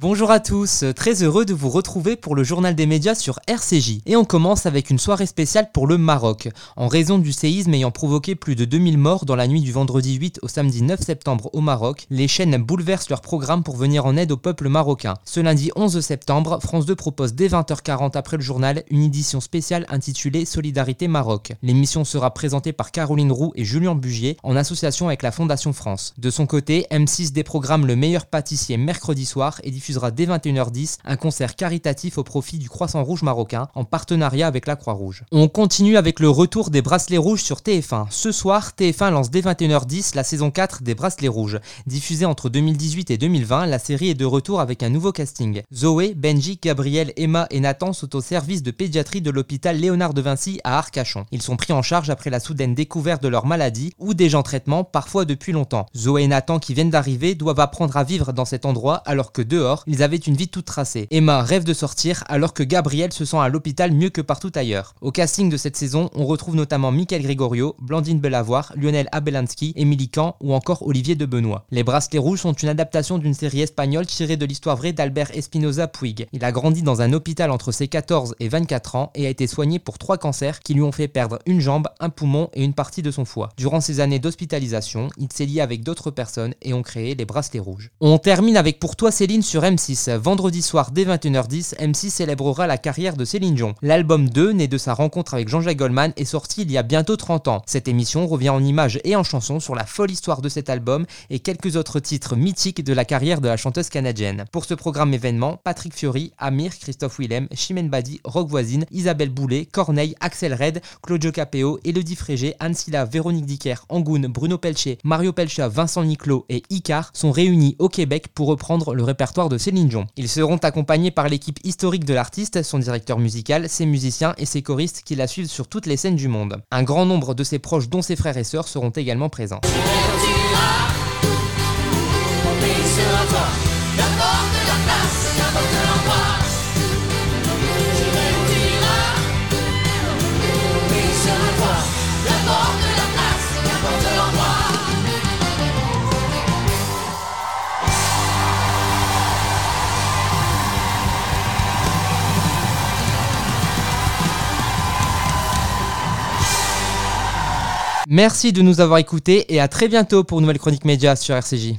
Bonjour à tous, très heureux de vous retrouver pour le journal des médias sur RCJ. Et on commence avec une soirée spéciale pour le Maroc. En raison du séisme ayant provoqué plus de 2000 morts dans la nuit du vendredi 8 au samedi 9 septembre au Maroc, les chaînes bouleversent leur programme pour venir en aide au peuple marocain. Ce lundi 11 septembre, France 2 propose dès 20h40 après le journal une édition spéciale intitulée Solidarité Maroc. L'émission sera présentée par Caroline Roux et Julien Bugier en association avec la Fondation France. De son côté, M6 déprogramme le meilleur pâtissier mercredi soir et diffuse dès 21h10 un concert caritatif au profit du Croissant Rouge marocain en partenariat avec la Croix-Rouge. On continue avec le retour des Bracelets Rouges sur TF1. Ce soir, TF1 lance dès 21h10 la saison 4 des Bracelets Rouges. Diffusée entre 2018 et 2020, la série est de retour avec un nouveau casting. Zoé, Benji, Gabriel, Emma et Nathan sont au service de pédiatrie de l'hôpital Léonard de Vinci à Arcachon. Ils sont pris en charge après la soudaine découverte de leur maladie ou déjà en traitement, parfois depuis longtemps. Zoé et Nathan qui viennent d'arriver doivent apprendre à vivre dans cet endroit alors que dehors, ils avaient une vie toute tracée. Emma rêve de sortir alors que Gabriel se sent à l'hôpital mieux que partout ailleurs. Au casting de cette saison, on retrouve notamment Michael Gregorio, Blandine Belavoir, Lionel Abelansky, Émilie Kahn ou encore Olivier de Benoît. Les Bracelets Rouges sont une adaptation d'une série espagnole tirée de l'histoire vraie d'Albert Espinoza Puig. Il a grandi dans un hôpital entre ses 14 et 24 ans et a été soigné pour trois cancers qui lui ont fait perdre une jambe, un poumon et une partie de son foie. Durant ces années d'hospitalisation, il s'est lié avec d'autres personnes et ont créé les Bracelets Rouges. On termine avec Pour toi Céline sur M6. Vendredi soir dès 21h10, M6 célébrera la carrière de Céline Dion. L'album 2, né de sa rencontre avec Jean-Jacques Goldman, est sorti il y a bientôt 30 ans. Cette émission revient en images et en chansons sur la folle histoire de cet album et quelques autres titres mythiques de la carrière de la chanteuse canadienne. Pour ce programme événement, Patrick Fiori, Amir, Christophe Willem, Chimène Badi, Rock Voisine, Isabelle Boulet, Corneille, Axel Red, Claudio Capéo, Elodie Frégé, Anne Véronique Dicker, Angoun, Bruno Pelché, Mario Pelcha, Vincent Niclot et Icar sont réunis au Québec pour reprendre le répertoire de Céline Dion. Ils seront accompagnés par l'équipe historique de l'artiste, son directeur musical, ses musiciens et ses choristes qui la suivent sur toutes les scènes du monde. Un grand nombre de ses proches, dont ses frères et sœurs, seront également présents. Merci de nous avoir écoutés et à très bientôt pour une nouvelle chronique média sur RCJ.